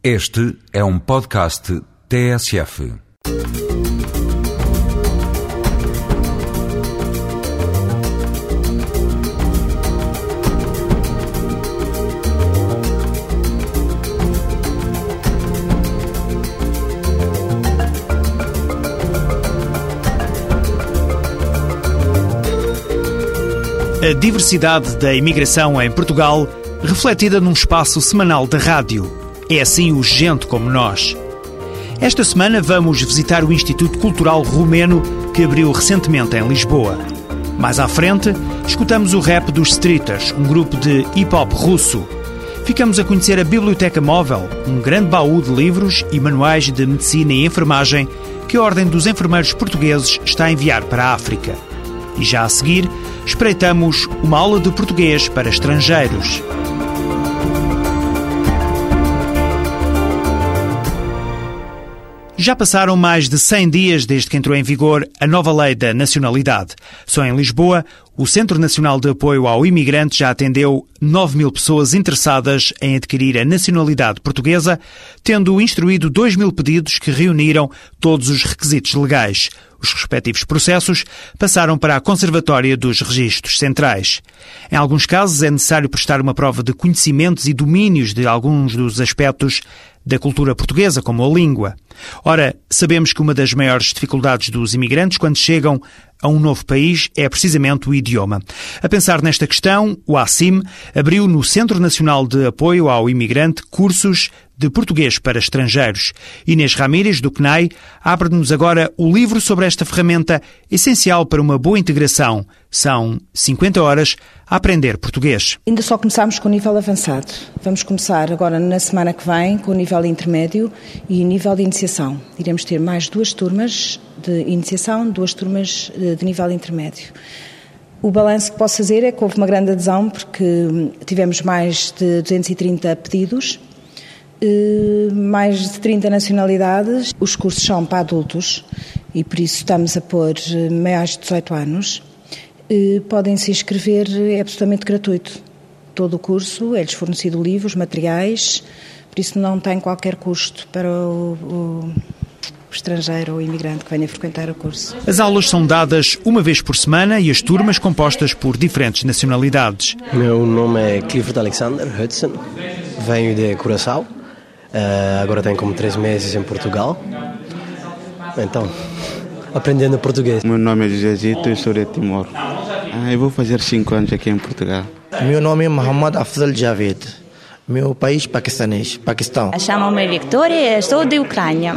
Este é um podcast TSF. A diversidade da imigração em Portugal, refletida num espaço semanal de rádio. É assim o Gente como Nós. Esta semana vamos visitar o Instituto Cultural Romeno, que abriu recentemente em Lisboa. Mais à frente, escutamos o rap dos Streeters, um grupo de hip-hop russo. Ficamos a conhecer a Biblioteca Móvel, um grande baú de livros e manuais de medicina e enfermagem que a Ordem dos Enfermeiros Portugueses está a enviar para a África. E já a seguir, espreitamos uma aula de português para estrangeiros. Já passaram mais de 100 dias desde que entrou em vigor a nova lei da nacionalidade. Só em Lisboa, o Centro Nacional de Apoio ao Imigrante já atendeu 9 mil pessoas interessadas em adquirir a nacionalidade portuguesa, tendo instruído 2 mil pedidos que reuniram todos os requisitos legais. Os respectivos processos passaram para a Conservatória dos Registros Centrais. Em alguns casos é necessário prestar uma prova de conhecimentos e domínios de alguns dos aspectos da cultura portuguesa, como a língua. Ora, sabemos que uma das maiores dificuldades dos imigrantes quando chegam a um novo país é precisamente o idioma. A pensar nesta questão, o ACIM abriu no Centro Nacional de Apoio ao Imigrante cursos de português para estrangeiros. Inês Ramírez, do CNAI, abre-nos agora o livro sobre esta ferramenta essencial para uma boa integração. São 50 horas a aprender português. Ainda só começámos com o nível avançado. Vamos começar agora na semana que vem com o nível intermédio e nível de iniciação. Iremos ter mais duas turmas de iniciação, duas turmas de nível intermédio. O balanço que posso fazer é que houve uma grande adesão porque tivemos mais de 230 pedidos mais de 30 nacionalidades. Os cursos são para adultos e por isso estamos a pôr maiores de 18 anos. Podem se inscrever, é absolutamente gratuito. Todo o curso é-lhes fornecido livros, materiais, por isso não tem qualquer custo para o, o, o estrangeiro ou imigrante que venha frequentar o curso. As aulas são dadas uma vez por semana e as turmas compostas por diferentes nacionalidades. Meu nome é Clifford Alexander Hudson, venho de Curaçao. Uh, agora tenho como três meses em Portugal. Então, aprendendo português. Meu nome é José Zito e sou de Timor. Ah, eu vou fazer cinco anos aqui em Portugal. Meu nome é Mohammad Afzal Javed. Meu país paquistanês, Paquistão. Chamo-me Victoria, sou de Ucrânia.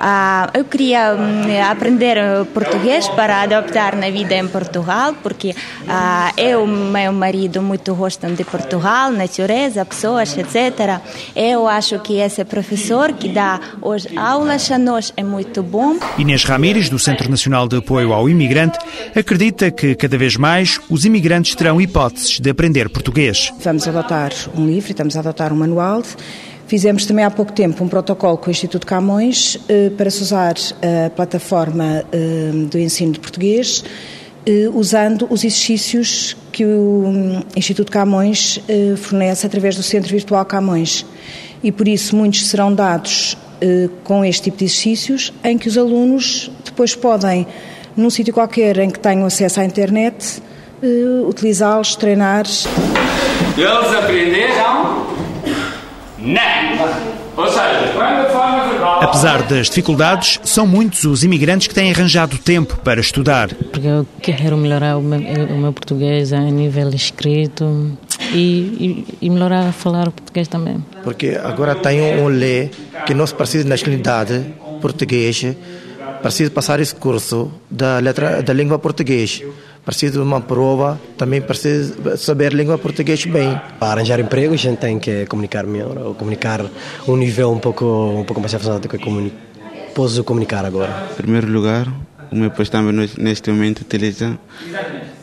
Uh, eu queria um, aprender português para adaptar na vida em Portugal, porque uh, eu e meu marido muito gostam de Portugal, natureza, pessoas, etc. Eu acho que esse professor que dá hoje aulas a nós é muito bom. Inês Ramírez, do Centro Nacional de Apoio ao Imigrante, acredita que cada vez mais os imigrantes terão hipóteses de aprender português. Vamos adotar um livro estamos a adotar um manual. Fizemos também há pouco tempo um protocolo com o Instituto Camões eh, para se usar a plataforma eh, do ensino de português, eh, usando os exercícios que o Instituto Camões fornece através do Centro Virtual Camões. E por isso muitos serão dados com este tipo de exercícios, em que os alunos depois podem, num sítio qualquer em que tenham acesso à internet, utilizá-los, treinar. Eles aprenderam não. Ou seja, quando a forma verbal. Apesar das dificuldades, são muitos os imigrantes que têm arranjado tempo para estudar. Porque eu quero melhorar o meu, o meu português a nível escrito e, e, e, melhorar a falar português também. Porque agora tem um lei que nós precisamos de nacionalidade portuguesa, precisa passar esse curso da letra da língua portuguesa Preciso de uma prova, também preciso saber língua portuguesa bem. Para arranjar emprego, a gente tem que comunicar melhor, ou comunicar um nível um pouco, um pouco mais avançado do que comuni posso comunicar agora. Em primeiro lugar, o meu país também neste momento utiliza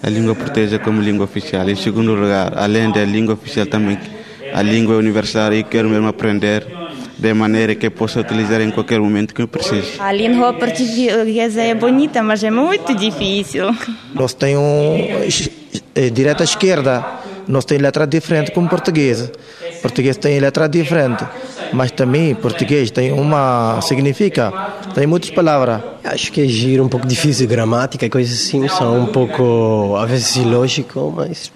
a língua portuguesa como língua oficial. Em segundo lugar, além da língua oficial, também a língua universal e quero mesmo aprender de maneira que possa utilizar em qualquer momento que eu precise. A língua portuguesa é bonita, mas é muito difícil. Nós temos é, direita e esquerda, nós temos letra diferente como português. português tem letra diferente, mas também português tem uma significa, tem muitas palavras. Acho que é giro, um pouco difícil, gramática e coisas assim, são um pouco, às vezes, ilógico, mas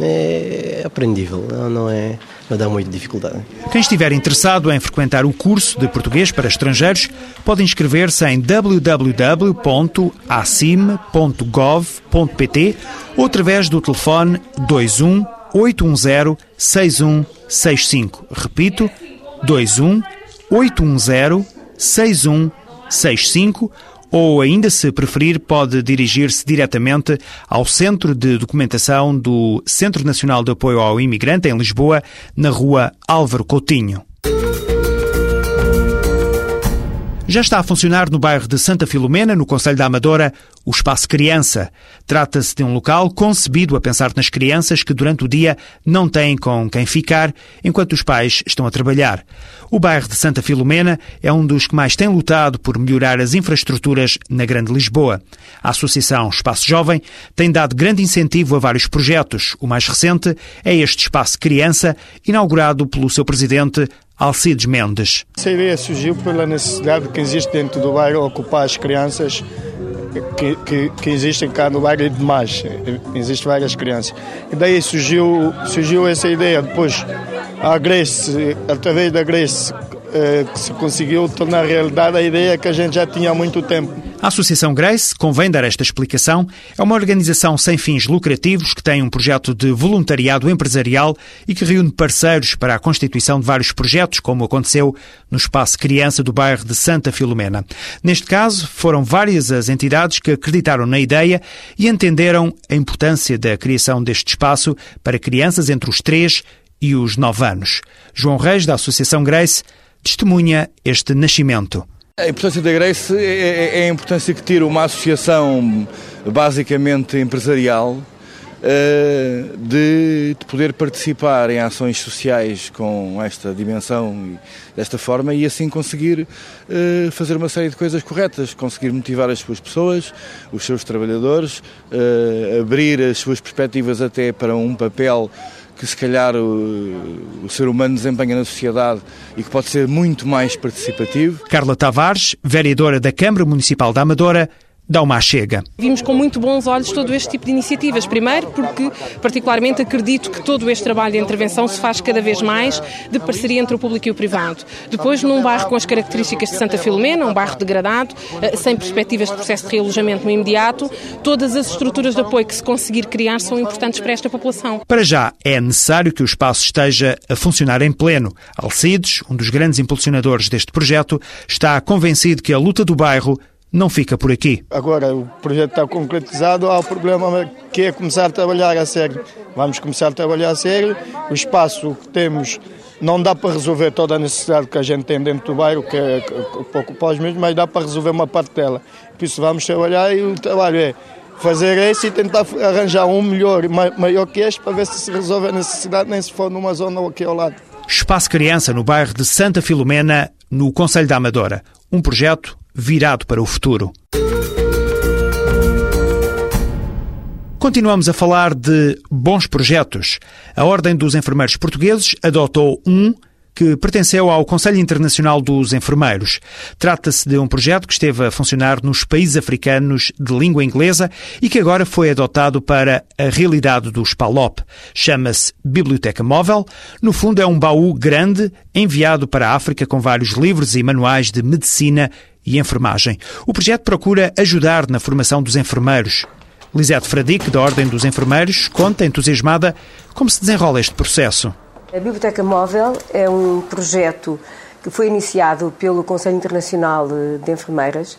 é aprendível, não é não dá muita dificuldade. Quem estiver interessado em frequentar o curso de português para estrangeiros pode inscrever-se em www.acim.gov.pt ou através do telefone 21 810 6165. Repito, 21 810 6165 ou ainda, se preferir, pode dirigir-se diretamente ao Centro de Documentação do Centro Nacional de Apoio ao Imigrante, em Lisboa, na rua Álvaro Coutinho. Já está a funcionar no bairro de Santa Filomena, no Conselho da Amadora, o Espaço Criança. Trata-se de um local concebido a pensar nas crianças que durante o dia não têm com quem ficar enquanto os pais estão a trabalhar. O bairro de Santa Filomena é um dos que mais tem lutado por melhorar as infraestruturas na Grande Lisboa. A Associação Espaço Jovem tem dado grande incentivo a vários projetos. O mais recente é este Espaço Criança, inaugurado pelo seu presidente Alcides Mendes. Essa ideia surgiu pela necessidade que existe dentro do bairro ocupar as crianças que, que, que, existem cá no bairro e demais. Existem várias crianças. E daí surgiu, surgiu essa ideia. Depois, a Grace, através da Grace, eh, que se conseguiu tornar realidade a ideia que a gente já tinha há muito tempo. A Associação Grace, convém dar esta explicação, é uma organização sem fins lucrativos que tem um projeto de voluntariado empresarial e que reúne parceiros para a constituição de vários projetos, como aconteceu no Espaço Criança do bairro de Santa Filomena. Neste caso, foram várias as entidades que acreditaram na ideia e entenderam a importância da criação deste espaço para crianças entre os 3 e os 9 anos. João Reis, da Associação Grace, testemunha este nascimento. A importância da Grace é, é, é a importância que tira uma associação basicamente empresarial eh, de, poder participar em ações sociais com esta dimensão e desta forma e assim conseguir eh, fazer uma série de coisas corretas, conseguir motivar as suas pessoas, os seus trabalhadores, eh, abrir as suas perspectivas até para um papel que se calhar o, o, ser humano desempenha na sociedade e que pode ser muito mais participativo. Carla Tavares, vereadora da Câmara Municipal da Amadora, dá uma chega. Vimos com muito bons olhos todo este tipo de iniciativas. Primeiro, porque particularmente acredito que todo este trabalho de intervenção se faz cada vez mais de parceria entre o público e o privado. Depois, num bairro com as características de Santa Filomena, um bairro degradado, eh, sem perspectivas de processo de realojamento no imediato, todas as estruturas de apoio que se conseguir criar são importantes para esta população. Para já, é necessário que o espaço esteja a funcionar em pleno. Alcides, um dos grandes impulsionadores deste projeto, está convencido que a luta do bairro não fica por aqui. Agora o projeto está concretizado, há o problema que é começar a trabalhar a sério. Vamos começar a trabalhar a sério. O espaço que temos não dá para resolver toda a necessidade que a gente tem dentro do bairro, que é pouco pós mesmo, mas dá para resolver uma parte dela. Por isso vamos trabalhar e o trabalho é fazer esse e tentar arranjar um melhor, maior que este, para ver se se resolve a necessidade, nem se for numa zona aqui ao lado. Espaço Criança, no bairro de Santa Filomena, no Conselho da Amadora. Um projeto virado para o futuro. Continuamos a falar de bons projetos. A Ordem dos Enfermeiros Portugueses adotou um que pertenceu ao Conselho Internacional dos Enfermeiros. Trata-se de um projeto que esteve a funcionar nos países africanos de língua inglesa e que agora foi adotado para a realidade dos PALOP. Chama-se Biblioteca Móvel. No fundo, é um baú grande enviado para a África com vários livros e manuais de medicina e enfermagem. O projeto procura ajudar na formação dos enfermeiros. Lisete Fradique, da Ordem dos Enfermeiros, conta, entusiasmada, como se desenrola este processo. A Biblioteca Móvel é um projeto que foi iniciado pelo Conselho Internacional de Enfermeiras,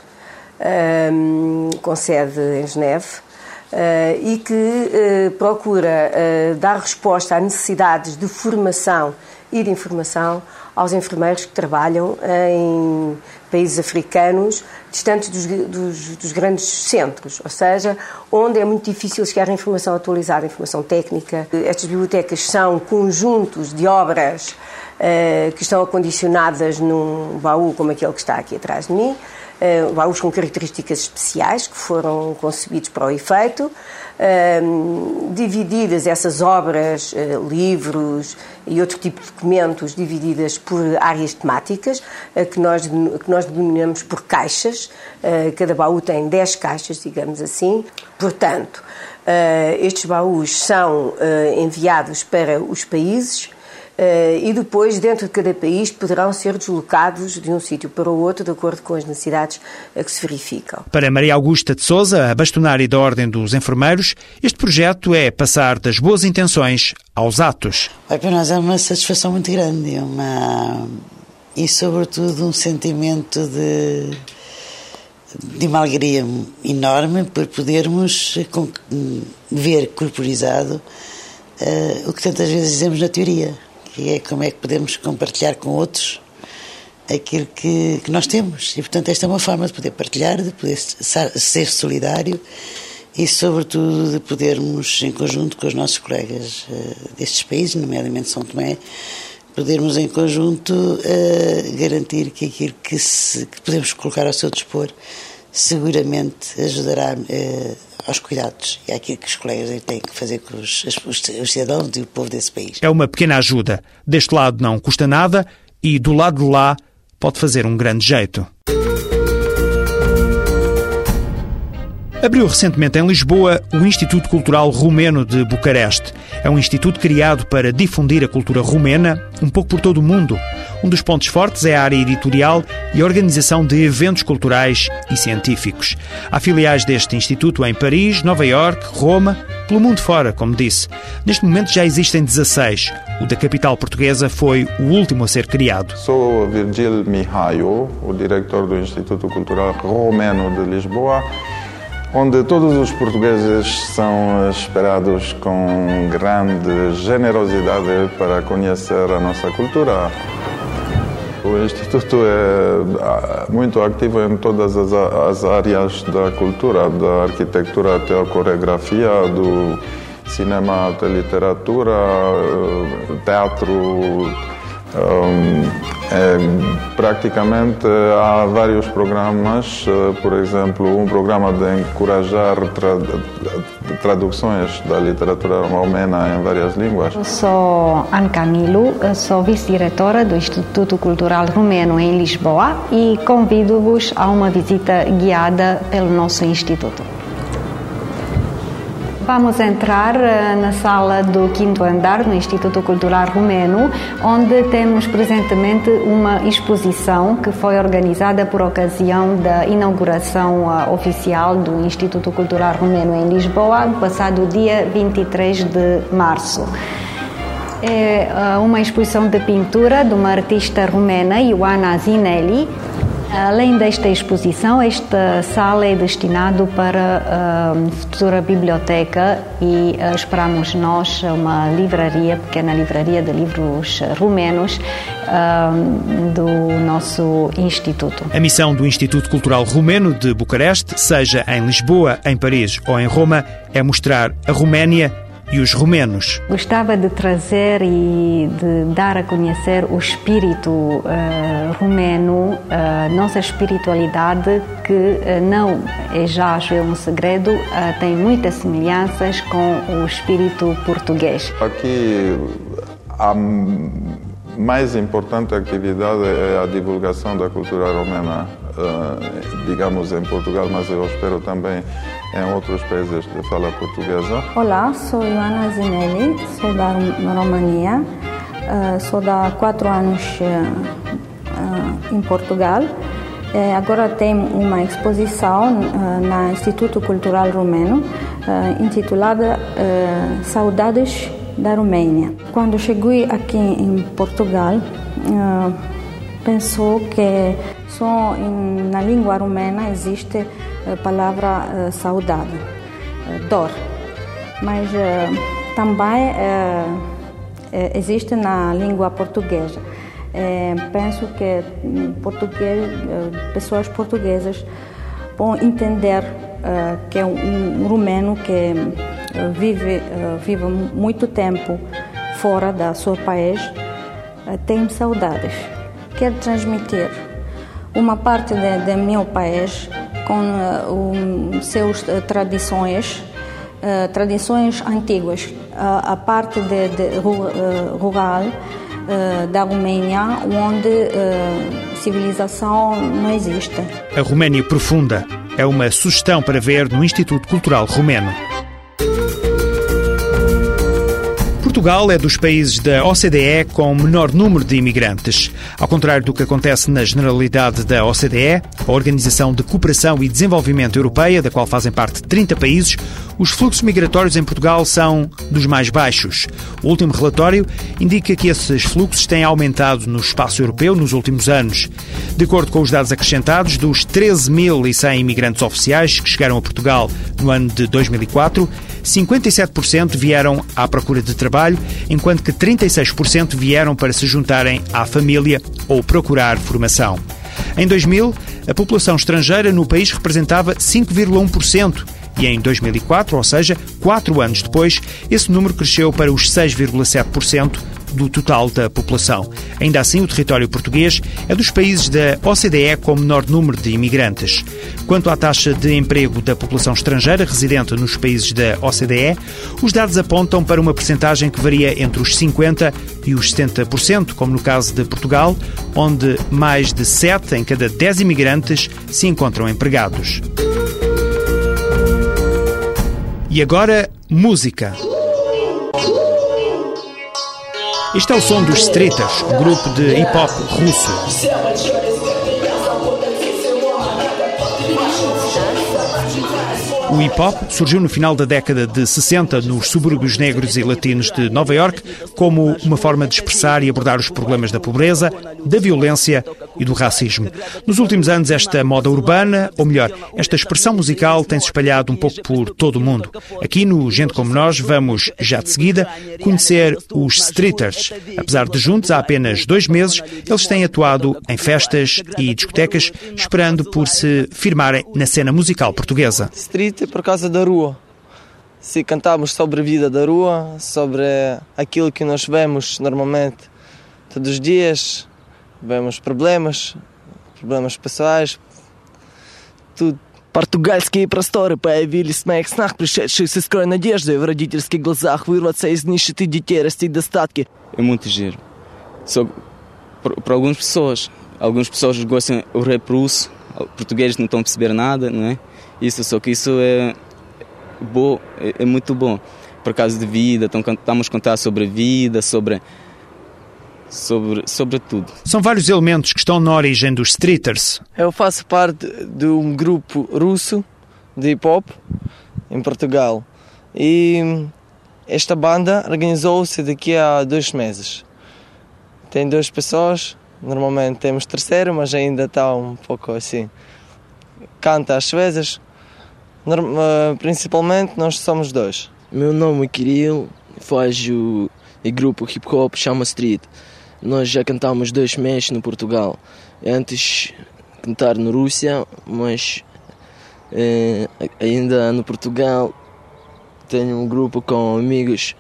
ehm, com sede em Geneve, eh, e que eh, procura eh, dar resposta a necessidades de formação e de informação aos enfermeiros que trabalham em países africanos distantes dos, dos, dos, grandes centros, ou seja, onde é muito difícil chegar informação atualizada, informação técnica. Estas bibliotecas são conjuntos de obras que estão acondicionadas num baú como aquele que está aqui atrás de mim, baús com características especiais que foram concebidos para o efeito, divididas essas obras, livros e outro tipo de documentos, divididas por áreas temáticas, que nós, que nós denominamos por caixas. Cada baú tem 10 caixas, digamos assim. Portanto, estes baús são enviados para os países Uh, e depois, dentro de cada país, poderão ser deslocados de um sítio para o outro de acordo com as necessidades uh, que se verificam. Para Maria Augusta de Souza, a bastonária da Ordem dos Enfermeiros, este projeto é passar das boas intenções aos atos. Para nós é uma satisfação muito grande uma... e, sobretudo, um sentimento de, de uma alegria enorme por podermos ver corporizado uh, o que tantas vezes dizemos na teoria que é como é que podemos compartilhar com outros aquilo que, que nós temos. E, portanto, esta é uma forma de poder partilhar, de poder ser solidário e, sobretudo, de podermos, em conjunto com os nossos colegas uh, destes países, nomeadamente São Tomé, podermos, em conjunto, uh, garantir que aquilo que, se, que podemos colocar ao seu dispor seguramente ajudará uh, aos cuidados e àquilo que os colegas têm que fazer com os, os, os cidadãos e o povo desse país. É uma pequena ajuda. Deste lado não custa nada e do lado de lá pode fazer um grande jeito. Abriu recentemente em Lisboa o Instituto Cultural Rumeno de Bucareste. É um instituto criado para difundir a cultura rumena um pouco por todo o mundo. Um dos pontos fortes é a área editorial e a organização de eventos culturais e científicos. Há filiais deste instituto em Paris, Nova York, Roma, pelo mundo fora, como disse. Neste momento já existem 16. O da capital portuguesa foi o último a ser criado. Sou Virgil Mihaio, o diretor do Instituto Cultural Romeno de Lisboa onde todos os portugueses são esperados com grande generosidade para conhecer a nossa cultura. O Instituto é ah, muito ativo em todas as áreas da cultura, da arquitetura até a coreografia, do cinema até a literatura, eh, teatro, é, praticamente há vários programas, eh, por exemplo, um programa de encorajar tra traduções da literatura romena em várias línguas. Eu sou Anne Camilo, sou vice-diretora do Instituto Cultural Romeno em Lisboa e convido-vos a uma visita guiada pelo nosso instituto. Vamos entrar uh, na sala do quinto andar do Instituto Cultural Romeno, onde temos presentemente uma exposição que foi organizada por ocasião da inauguração uh, oficial do Instituto Cultural Romeno em Lisboa, no passado dia 23 de março. É uh, uma exposição de pintura de uma artista romena, Ioana Zinelli, Além desta exposição, esta sala é destinada para a futura biblioteca e uh, esperamos nós uma livraria, pequena livraria de livros rumenos uh, do nosso instituto. A missão do Instituto Cultural Rumeno de Bucareste, seja em Lisboa, em Paris ou em Roma, é mostrar a Roménia e os romenos. Gostava de trazer e de dar a conhecer o espírito uh, romeno, a uh, nossa espiritualidade, que uh, não é já acho um segredo, uh, tem muitas semelhanças com o espírito português. Aqui a mais importante atividade é a divulgação da cultura romena uh, digamos, em Portugal, mas eu espero também em outros países de fala portuguesa. Olá, sou Joana Zinelli, sou da România, uh, sou há quatro anos uh, em Portugal. agora tenho uma exposição no Instituto Cultural Romeno intitulada Saudades da Romênia. Quando cheguei aqui em Portugal, pensou que só na língua romena existe a palavra uh, saudade, uh, dor, mas também existe na língua portuguesa. penso que hum, português, pessoas portuguesas vão entender que é um, um romeno que vive, vive muito tempo fora da seu país tenho saudades. Quero transmitir uma parte de meu país com uh, seus uh, tradições, uh, tradições antigas, a parte de, de rural da Romênia, onde civilização não existe. A Roménia Profunda é uma sugestão para ver no Instituto Cultural Romeno. Portugal é dos países da OCDE com menor número de imigrantes. Ao contrário do que acontece na generalidade da OCDE, a Organização de Cooperação e Desenvolvimento Europeia, da qual fazem parte 30 países, os fluxos migratórios em Portugal são dos mais baixos. O último relatório indica que esses fluxos têm aumentado no espaço europeu nos últimos anos. De acordo com os dados acrescentados, dos 13.100 imigrantes oficiais que chegaram a Portugal no ano de 2004, 57% vieram à procura de trabalho, enquanto que 36% vieram para se juntarem à família ou procurar formação. Em 2000, a população estrangeira no país representava 5,1% e em 2004, ou seja, quatro anos depois, esse número cresceu para os 6,7%, do total da população. Ainda assim, o território português é dos países da OCDE com menor número de imigrantes. Quanto à taxa de emprego da população estrangeira residente nos países da OCDE, os dados apontam para uma percentagem que varia entre os 50% e os 70%, como no caso de Portugal, onde mais de 7 em cada 10 imigrantes se encontram empregados. E agora, música. Este é o som dos Streeters, grupo de hip hop russo. O hip hop surgiu no final da década de 60 nos subúrbios negros e latinos de Nova York como uma forma de expressar e abordar os problemas da pobreza, da violência e do racismo. Nos últimos anos, esta moda urbana, ou melhor, esta expressão musical tem se espalhado um pouco por todo o mundo. Aqui no Gente Como Nós, vamos, já de seguida, conhecer os Streeters. Apesar de juntos há apenas dois meses, eles têm atuado em festas e discotecas, esperando por se firmarem na cena musical portuguesa por causa da rua. Se cantamos sobre a vida da rua, sobre aquilo que nós vemos normalmente todos os dias, vemos problemas, problemas pessoais, tudo. Португальские просторы появились в моих снах, пришедшие с искрой надежды в родительских глазах, вырваться из нищеты детей, расти достатки. É muito giro. Só para algumas pessoas, algumas pessoas gostam do rap russo, portugueses não estão a perceber nada, não é? Isso, só que isso é bom, é, é muito bom. Por causa de vida, então, estamos a contar sobre a vida, sobre sobre, sobre tudo. São vários elementos que estão na origem dos Streeters. Eu faço parte de um grupo russo de hip hop em Portugal e esta banda organizou-se daqui a dois meses. Tem duas pessoas, normalmente temos terceiro, mas ainda está um pouco assim. Canta às vezes, eh, principalmente nós somos dois. Meu nome é Kirill, faz o, grupo hip hop chama Street. Nós já cantamos dois meses no Portugal. Antes cantar na Rússia, mas eh, ainda no Portugal tenho um grupo com amigos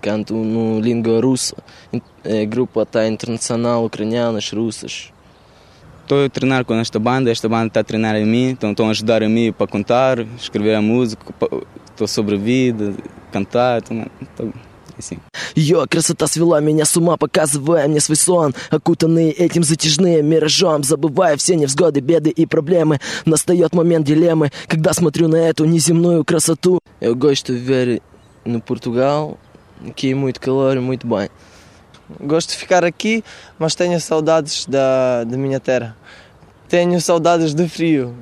canto no língua russa, é, grupo até internacional, ucranianas, russas. Estou a treinar com esta banda, esta banda está a treinar em mim, então estão a ajudar a mim para contar, escrever a música, estou sobre a vida, cantar, então, então, assim. Ее красота свела меня с ума, показывая мне свой сон Окутанный этим затяжным миражом Забывая все невзгоды, беды и проблемы Настает момент дилеммы, когда смотрю на эту неземную красоту Eu gosto de ver no Portugal que é muito calor e muito bem Gosto de ficar aqui, mas tenho saudades da, da minha terra. Tenho saudades de frio.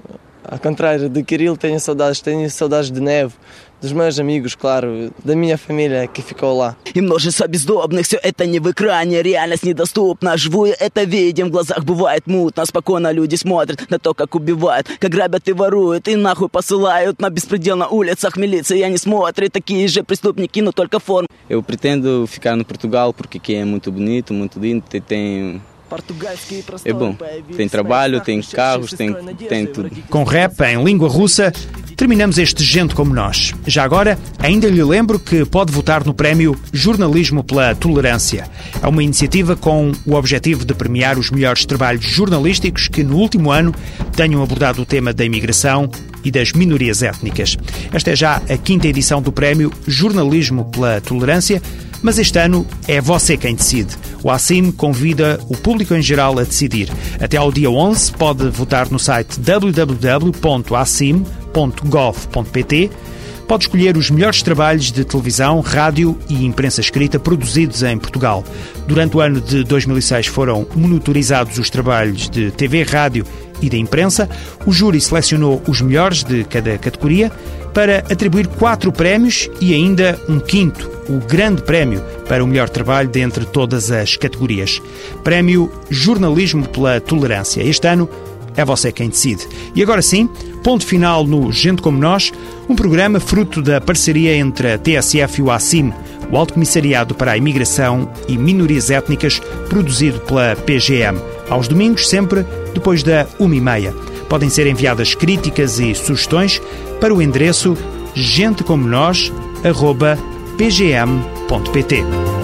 Ao contrário de Kirill, tenho saudades, tenho saudades de neve, dos meus amigos, claro, da minha família que ficou lá. И множество бездобных, все это не в экране, реальность недоступна. Живую это видим, в глазах бывает мутно. Спокойно люди смотрят на то, как убивают, как грабят и воруют, и нахуй посылают. На беспредел на улицах милиция не смотрит, такие же преступники, но только форм. Eu pretendo ficar no Portugal porque aqui é muito bonito, muito lindo, tem é bom. Tem trabalho, tem carros, tem, tem tudo. Com rap em língua russa terminamos este Gente Como Nós. Já agora, ainda lhe lembro que pode votar no prémio Jornalismo pela Tolerância. É uma iniciativa com o objetivo de premiar os melhores trabalhos jornalísticos que no último ano tenham abordado o tema da imigração e das minorias étnicas. Esta é já a quinta edição do prémio Jornalismo pela Tolerância, mas este ano é você quem decide. O ACIM convida o público em geral a decidir. Até ao dia 11 pode votar no site www.acim.gov.pt pode escolher os melhores trabalhos de televisão, rádio e imprensa escrita produzidos em Portugal. Durante o ano de 2006 foram monitorizados os trabalhos de TV, rádio e da imprensa. O júri selecionou os melhores de cada categoria para atribuir quatro prémios e ainda um quinto, o grande prémio para o melhor trabalho dentre todas as categorias. Prémio Jornalismo pela Tolerância. Este ano é você quem decide. E agora sim, ponto final no Gente Como Nós, um programa fruto da parceria entre a TSF e o ACIM, o Alto Comissariado para a Imigração e Minorias Étnicas, produzido pela PGM, aos domingos, sempre depois da uma e meia. Podem ser enviadas críticas e sugestões para o endereço gentecomonós.pgm.pt.